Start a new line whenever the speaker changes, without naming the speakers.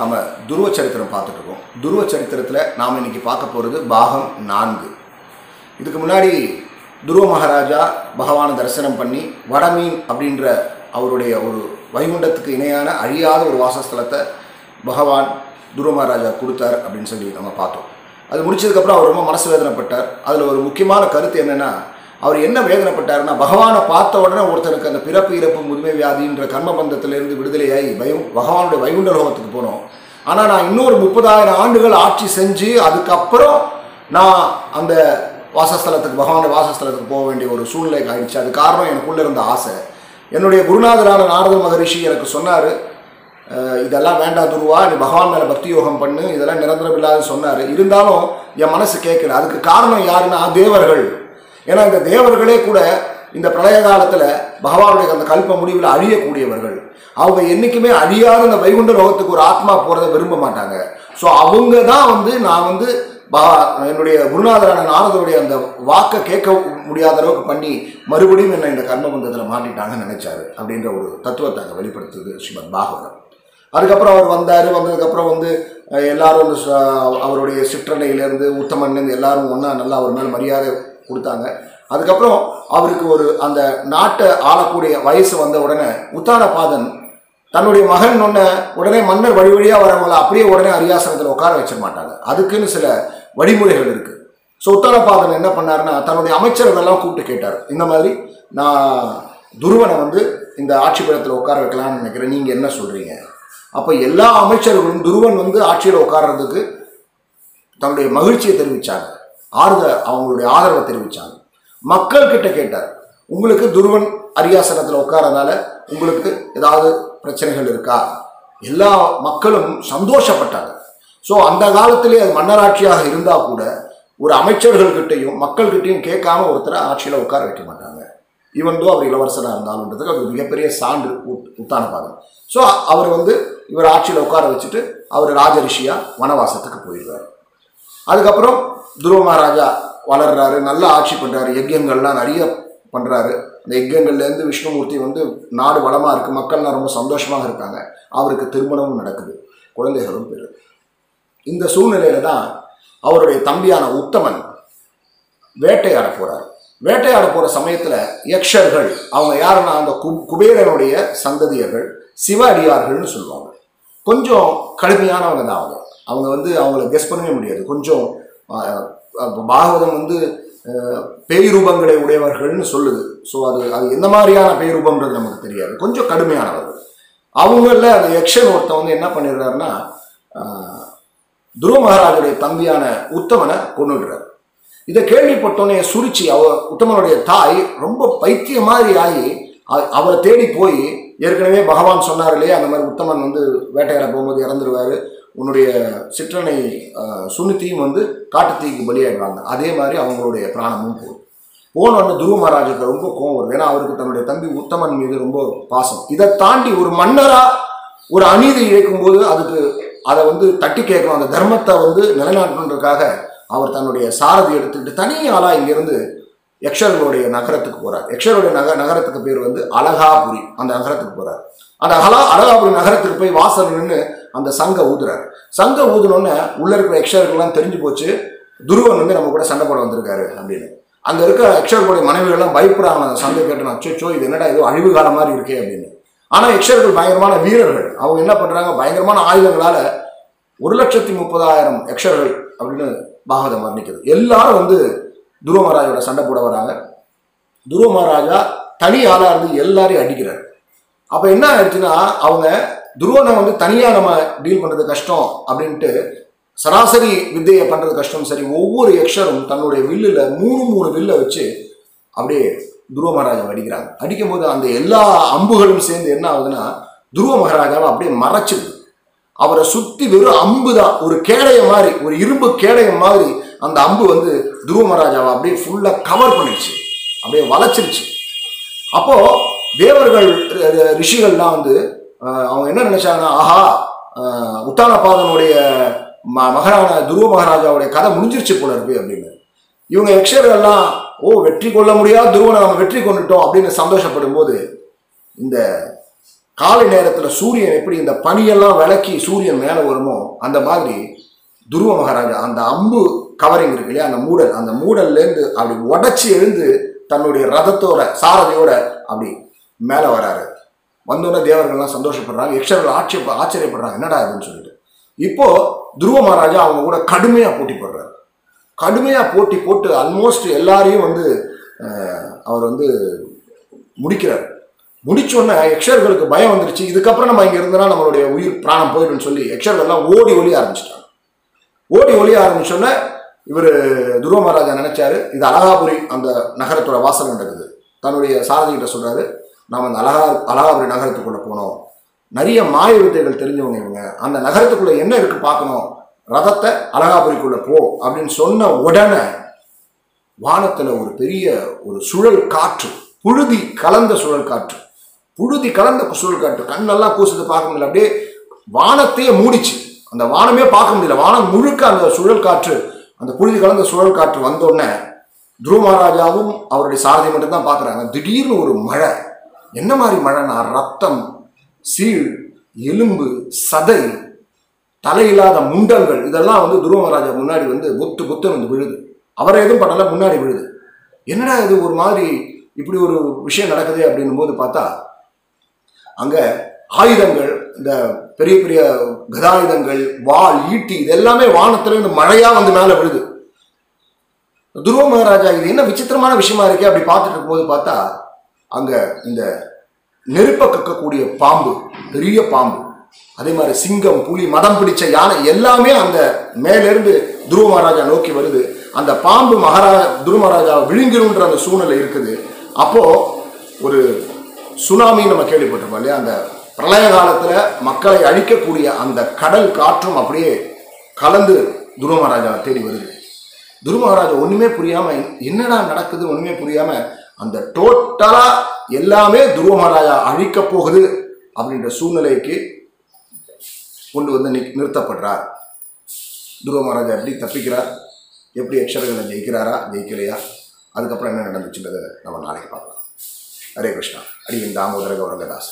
நம்ம துருவ சரித்திரம் பார்த்துட்ருக்கோம். துருவ சரித்திரத்தில் நாம் இன்னைக்கு பார்க்க போகிறது பாகம் நான்கு. இதுக்கு முன்னாடி துருவ மகாராஜா பகவானை தரிசனம் பண்ணி வடமீன் அப்படின்ற அவருடைய ஒரு வைகுண்டத்துக்கு இணையான அழியாத ஒரு வாசஸ்தலத்தை பகவான் துருவ மகாராஜா கொடுத்தார் அப்படின்னு சொல்லி நம்ம பார்த்தோம். அது முடிச்சதுக்கப்புறம் அவர் ரொம்ப மனசு வேதனைப்பட்டார். அதில் ஒரு முக்கியமான கருத்து என்னென்னா அவர் என்ன வேதனைப்பட்டாருன்னா பகவானை பார்த்த உடனே ஒருத்தருக்கு அந்த பிறப்பு இறப்பு முதுமை வியாதின்ற கர்மபந்தத்திலிருந்து விடுதலையாகி பயம் பகவானுடைய வைகுண்ட லோகத்துக்கு போனோம். ஆனால் நான் இன்னொரு முப்பதாயிரம் ஆண்டுகள் ஆட்சி செஞ்சு அதுக்கப்புறம் நான் அந்த வாசஸ்தலத்துக்கு பகவானுடைய வாசஸ்தலத்துக்கு போக வேண்டிய ஒரு சூழ்நிலை ஆயிடுச்சு. அது காரணம் எனக்குள்ளே இருந்த ஆசை. என்னுடைய குருநாதரான நாரத மகரிஷி எனக்கு சொன்னார் இதெல்லாம் வேண்டாம் துருவா நீ பகவான் மேலே பக்தி யோகம் பண்ணு இதெல்லாம் நிரந்தரம் இல்லாதுன்னு சொன்னார். இருந்தாலும் என் மனசு கேட்கல அதுக்கு காரணம் யாருன்னா தேவர்கள். ஏன்னா இந்த தேவர்களே கூட இந்த பிரளய காலத்தில் பகவானுடைய அந்த கல்ப முடிவில் அழியக்கூடியவர்கள். அவங்க என்றைக்குமே அழியாத இந்த வைகுண்ட லோகத்துக்கு ஒரு ஆத்மா போகிறத விரும்ப மாட்டாங்க. ஸோ அவங்க தான் வந்து நான் வந்து பா என்னுடைய குருநாதரான நாரதருடைய அந்த வாக்கை கேட்க முடியாத அளவுக்கு பண்ணி மறுபடியும் என்னை இந்த கர்மபந்தத்தில் மாட்டிட்டாங்கன்னு நினைச்சாரு அப்படின்ற ஒரு தத்துவத்தை அங்கே வெளிப்படுத்துது ஸ்ரீமத் பாகவதம். அதுக்கப்புறம் அவர் வந்தார். வந்ததுக்கப்புறம் வந்து எல்லாரும் அவருடைய சிற்றலையிலேருந்து உத்தமன்லேருந்து எல்லாரும் ஒன்றா நல்லா அவர் மேலே மரியாதை கொடுத்தாங்க. அதுக்கப்புறம் அவருக்கு ஒரு அந்த நாட்டை ஆளக்கூடிய வயசு வந்த உடனே உத்தானபாதன் தன்னுடைய மகன் ஒன்று உடனே மன்னர் வழி வழியாக வரவங்கள அப்படியே உடனே அரியாசனத்தில் உட்கார வச்சிட மாட்டாங்க. அதுக்குன்னு சில வழிமுறைகள் இருக்குது ஸோ உத்தானபாதன் என்ன பண்ணாருன்னா தன்னுடைய அமைச்சர்களெல்லாம் கூப்பிட்டு கேட்டார். இந்த மாதிரி நான் துருவனை வந்து இந்த ஆட்சி பீடத்தில் உட்கார வைக்கலாம்னு நினைக்கிறேன். நீங்கள் என்ன சொல்கிறீங்க அப்போ எல்லா அமைச்சர்களும் துருவன் வந்து ஆட்சியில் உட்கார்றதுக்கு தன்னுடைய மகிழ்ச்சியை தெரிவித்தாங்க ஆறுத அவங்களுடைய ஆதரவை தெரிவித்தாங்க மக்கள் கிட்ட கேட்டார். உங்களுக்கு துருவன் அரியாசனத்தில் உட்காரனால உங்களுக்கு ஏதாவது பிரச்சனைகள் இருக்கா? எல்லா மக்களும் சந்தோஷப்பட்டாங்க. ஸோ அந்த காலத்திலே அது மன்னராட்சியாக இருந்தால் கூட ஒரு அமைச்சர்கள்கிட்டையும் மக்கள்கிட்டையும் கேட்காம ஒருத்தரை ஆட்சியில் உட்கார வைக்க மாட்டாங்க. இவன்தோ அவர் இளவரசராக இருந்தாலுன்றதுக்கு அது மிகப்பெரிய சான்று உத்- உத்தானபாதம் ஸோ அவர் வந்து இவர் ஆட்சியில் உட்கார வச்சுட்டு அவர் ராஜரிஷியா வனவாசத்துக்கு போயிடுவார். அதுக்கப்புறம் துருவ மகாராஜா வளர்றாரு நல்லா ஆட்சி பண்ணுறாரு யஜ்யங்கள்லாம் நிறைய பண்ணுறாரு அந்த யஜ்யங்கள்லேருந்து விஷ்ணுமூர்த்தி வந்து நாடு வளமாக இருக்குது மக்கள்லாம் ரொம்ப சந்தோஷமாக இருக்காங்க. அவருக்கு திருமணமும் நடக்குது குழந்தைகளும் பெரு. இந்த சூழ்நிலையில தான் அவருடைய தம்பியான உத்தமன் வேட்டையாட போகிறார் வேட்டையாட போகிற சமயத்தில் யக்ஷர்கள் அவங்க யாருன்னா அந்த கு- குபேரனுடைய சந்ததியர்கள் சிவ அடியார்கள்னு சொல்லுவாங்க. கொஞ்சம் கடுமையானவங்க தான் அவங்க. அவங்க வந்து அவங்கள கெஸ் பண்ணவே முடியாது. கொஞ்சம் பாகவதம் வந்து பேய் ரூபங்களை உடையவர்கள்னு சொல்லுது. ஸோ அது அது எந்த மாதிரியான பேய் ரூபம்ன்றது நமக்கு தெரியாது. கொஞ்சம் கடுமையானவர்கள் அவங்கள அந்த யக்ஷன் ஒருத்தன் வந்து என்ன பண்ணிடுறாருன்னா துருவ மகாராஜுடைய தம்பியான உத்தமனை கொண்டுடுறார் இதை கேள்விப்பட்டோன்னே சுருச்சி அவ உத்தமனுடைய தாய் ரொம்ப பைத்தியம் மாதிரி ஆகி அவரை தேடி போய் ஏற்கனவே பகவான் சொன்னார் இல்லையா அந்த மாதிரி உத்தமன் வந்து வேட்டையாட போகும்போது இறந்துருவாரு. உன்னுடைய சிற்றனை சுனித்தியும் வந்து காட்டுத்தீக்கு பலியாயிடுவாங்க. அதே மாதிரி அவங்களுடைய பிராணமும் போகும் போன வந்து துருவ மகாராஜுக்கு ரொம்ப கோவம் வரும் ஏன்னா அவருக்கு தன்னுடைய தம்பி உத்தமன் மீது ரொம்ப பாசம். இதை தாண்டி ஒரு மன்னரா ஒரு அநீதி இழைக்கும்போது அதுக்கு அதை வந்து தட்டி கேட்கணும். அந்த தர்மத்தை வந்து நிலைநாட்டுன்றதுக்காக அவர் தன்னுடைய சாரதி எடுத்துக்கிட்டு தனி ஆளா இங்கிருந்து யக்ஷர்களுடைய நகரத்துக்கு போறார். யக்ஷருடைய நக நகரத்துக்கு பேர் வந்து அழகாபுரி அந்த நகரத்துக்கு போறார். அந்த அழகா அழகாபுரி நகரத்துக்கு போய் வாசல் நின்று அந்த சங்க ஊதுறாரு. சங்க ஊதுனோடனே உள்ள இருக்கிற யக்ஷர்கள்லாம் தெரிஞ்சு போச்சு துருவன் வந்து நம்ம கூட சண்டை போட வந்திருக்காரு அப்படின்னு. அங்கே இருக்க எக்ஷர்களுடைய மனைவிகள்லாம் பயப்படுறாங்க அந்த சண்டை கேட்டு அச்சோ இது என்னடா ஏதோ அழிவு காலம் மாதிரி இருக்கே அப்படின்னு. ஆனால் யக்ஷர்கள் பயங்கரமான வீரர்கள். அவங்க என்ன பண்ணுறாங்க பயங்கரமான ஆயுதங்களால் ஒரு லட்சத்தி முப்பதாயிரம் எக்ஷர்கள் அப்படின்னு பாகவதம் வர்ணிக்கிறது எல்லாரும் வந்து துருவ மகாராஜோட சண்டை போட வராங்க. துருவ மகாராஜா தனி ஆளாக இருந்து எல்லாரையும் அடிக்கிறார். அப்போ என்ன ஆயிடுச்சுன்னா அவங்க துருவனை வந்து தனியாக நம்ம டீல் பண்ணுறது கஷ்டம் அப்படின்ட்டு சராசரி வித்தையை பண்ணுறது கஷ்டம். சரி ஒவ்வொரு யக்ஷரும் தன்னுடைய வில்லில் மூணு மூணு வில்லை வச்சு அப்படியே துருவ மகாராஜா அடிக்கிறாங்க அடிக்கும்போது அந்த எல்லா அம்புகளும் சேர்ந்து என்ன ஆகுதுன்னா துருவ மகாராஜாவை அப்படியே மறைச்சிது அவரை சுற்றி வெறும் அம்பு தான். ஒரு கேடய மாதிரி ஒரு இரும்பு கேடயம் மாதிரி அந்த அம்பு வந்து துருவ மகாராஜாவை அப்படியே ஃபுல்லாக கவர் பண்ணிடுச்சு. அப்படியே வளைச்சிருச்சு. அப்போது தேவர்கள் ரிஷிகள்லாம் வந்து அவங்க என்ன நினைச்சாங்கன்னா ஆஹா உத்தானபாதனுடைய ம மகனான துருவ மகாராஜாவுடைய கதை முடிஞ்சிருச்சு போல இருக்கு அப்படின்னு. இவங்க யக்ஷர்கள்லாம் ஓ வெற்றி கொள்ள முடியாத துருவனை நம்ம வெற்றி கொண்டுட்டோம் அப்படின்னு சந்தோஷப்படும் போது இந்த காலை நேரத்தில் சூரியன் எப்படி இந்த பனியெல்லாம் விளக்கி சூரியன் மேலே வருமோ அந்த மாதிரி துருவ மகாராஜா அந்த அம்பு கவரிங் இருக்கு இல்லையா அந்த மூடல் அந்த மூடல்லேருந்து அப்படி உடச்சி எழுந்து தன்னுடைய ரதத்தோட சாரதியோட அப்படி மேலே வராரு. வந்தோடனே தேவர்கள்லாம் சந்தோஷப்படுறாங்க யக்ஷர்கள் ஆட்சி ஆச்சரியப்படுறாங்க. என்னடா இதுன்னு சொல்லிட்டு. இப்போ துருவ மகாராஜா அவங்க கூட கடுமையாக போட்டி போடுறாரு. கடுமையாக போட்டி போட்டு ஆல்மோஸ்ட் எல்லாரையும் வந்து அவர் வந்து முடிக்கிறார். முடிச்சோடனே யக்ஷர்களுக்கு பயம் வந்துருச்சு. இதுக்கப்புறம் நம்ம இங்கே இருந்தனா நம்மளுடைய உயிர் பிராணம் போயிடும்னு சொல்லி யக்ஷர்கள்லாம் ஓடி ஒளிய ஆரம்பிச்சிட்டாங்க. ஓடி ஒளிய ஆரம்பிச்சோன்னே இவர் துருவ மகாராஜா நினைச்சாரு இது அலகாபுரி அந்த நகரத்தோட வாசல் நடக்குது தன்னுடைய சாரதிகிட்ட சொல்றாரு நாம் அந்த அலகா அலகாபுரி நகரத்துக்குள்ளே போனோம். நிறைய மாய வித்தைகள் தெரிஞ்சவங்க இவங்க. அந்த நகரத்துக்குள்ளே என்ன இருக்குது பார்க்கணும்? ரதத்தை அலகாபுரிக்குள்ளே போ அப்படின்னு சொன்ன உடனே வானத்தில் ஒரு பெரிய ஒரு சுழல் காற்று புழுதி கலந்த சுழல் காற்று. புழுதி கலந்த சுழல் காற்று. கண்ணெல்லாம் கூசுது பார்க்க முடியல. அப்படியே வானத்தையே மூடிச்சு. அந்த வானமே பார்க்க முடியல. வானம் முழுக்க அந்த சுழல் காற்று அந்த புழுதி கலந்த சுழல் காற்று வந்தோடனே துருவ மகாராஜாவும் அவருடைய சாரதி மட்டும்தான் பார்க்குறாங்க. திடீர்னு ஒரு மழை. என்ன மாதிரி மழைனா ரத்தம் சீழ் எலும்பு சதை தலையில்லாத முண்டங்கள் இதெல்லாம் வந்து துருவ முன்னாடி வந்து புத்து புத்து வந்து விழுது. அவரை எதுவும் பண்ணல முன்னாடி விழுது. என்னடா இது ஒரு மாதிரி இப்படி ஒரு விஷயம் நடக்குது அப்படின்னும் போது பார்த்தா அங்கே ஆயுதங்கள் இந்த பெரிய பெரிய கதாயுதங்கள் வாள் ஈட்டி இது எல்லாமே வானத்துல இருந்து மழையாக வந்து மேலே விழுது. துருவ மகாராஜா இது என்ன விசித்திரமான விஷயமா இருக்கே அப்படி பார்த்துட்டு இருக்கும்போது பார்த்தா அங்க இந்த நெருப்ப கக்கக்கூடிய பாம்பு பெரிய பாம்பு அதே மாதிரி சிங்கம் புலி மதம் பிடிச்ச யானை எல்லாமே அந்த மேலிருந்து துருவ மகாராஜா நோக்கி வருது. அந்த பாம்பு மகாராஜா துருவ மகாராஜா விழுங்கிருன்ற அந்த சூழ்நிலை இருக்குது. அப்போ ஒரு சுனாமி நம்ம கேள்விப்பட்டிருப்போம் இல்லையா? அந்த பிரளய காலத்துல மக்களை அழிக்கக்கூடிய அந்த கடல் காற்றும் அப்படியே கலந்து துருவ மகாராஜாவை தேடி வருது. துருவ மகாராஜா ஒண்ணுமே புரியாம என்னடா நடக்குது? ஒண்ணுமே புரியாம அந்த டோட்டலா எல்லாமே துருவ மகாராஜா அழிக்க போகுது அப்படின்ற சூழ்நிலைக்கு கொண்டு வந்து நிறுத்தப்படுறார். துருவ மகாராஜா எப்படி தப்பிக்கிறார்? எப்படி அக்ஷரங்களை ஜெயிக்கிறாரா? ஜெயிக்கலையா? அதுக்கப்புறம் என்ன நடந்துச்சுன்றதை நம்ம நாளைக்கு பார்க்கலாம். ஹரே கிருஷ்ணா. அடியின் தாமோதர கௌரங்கதாஸ்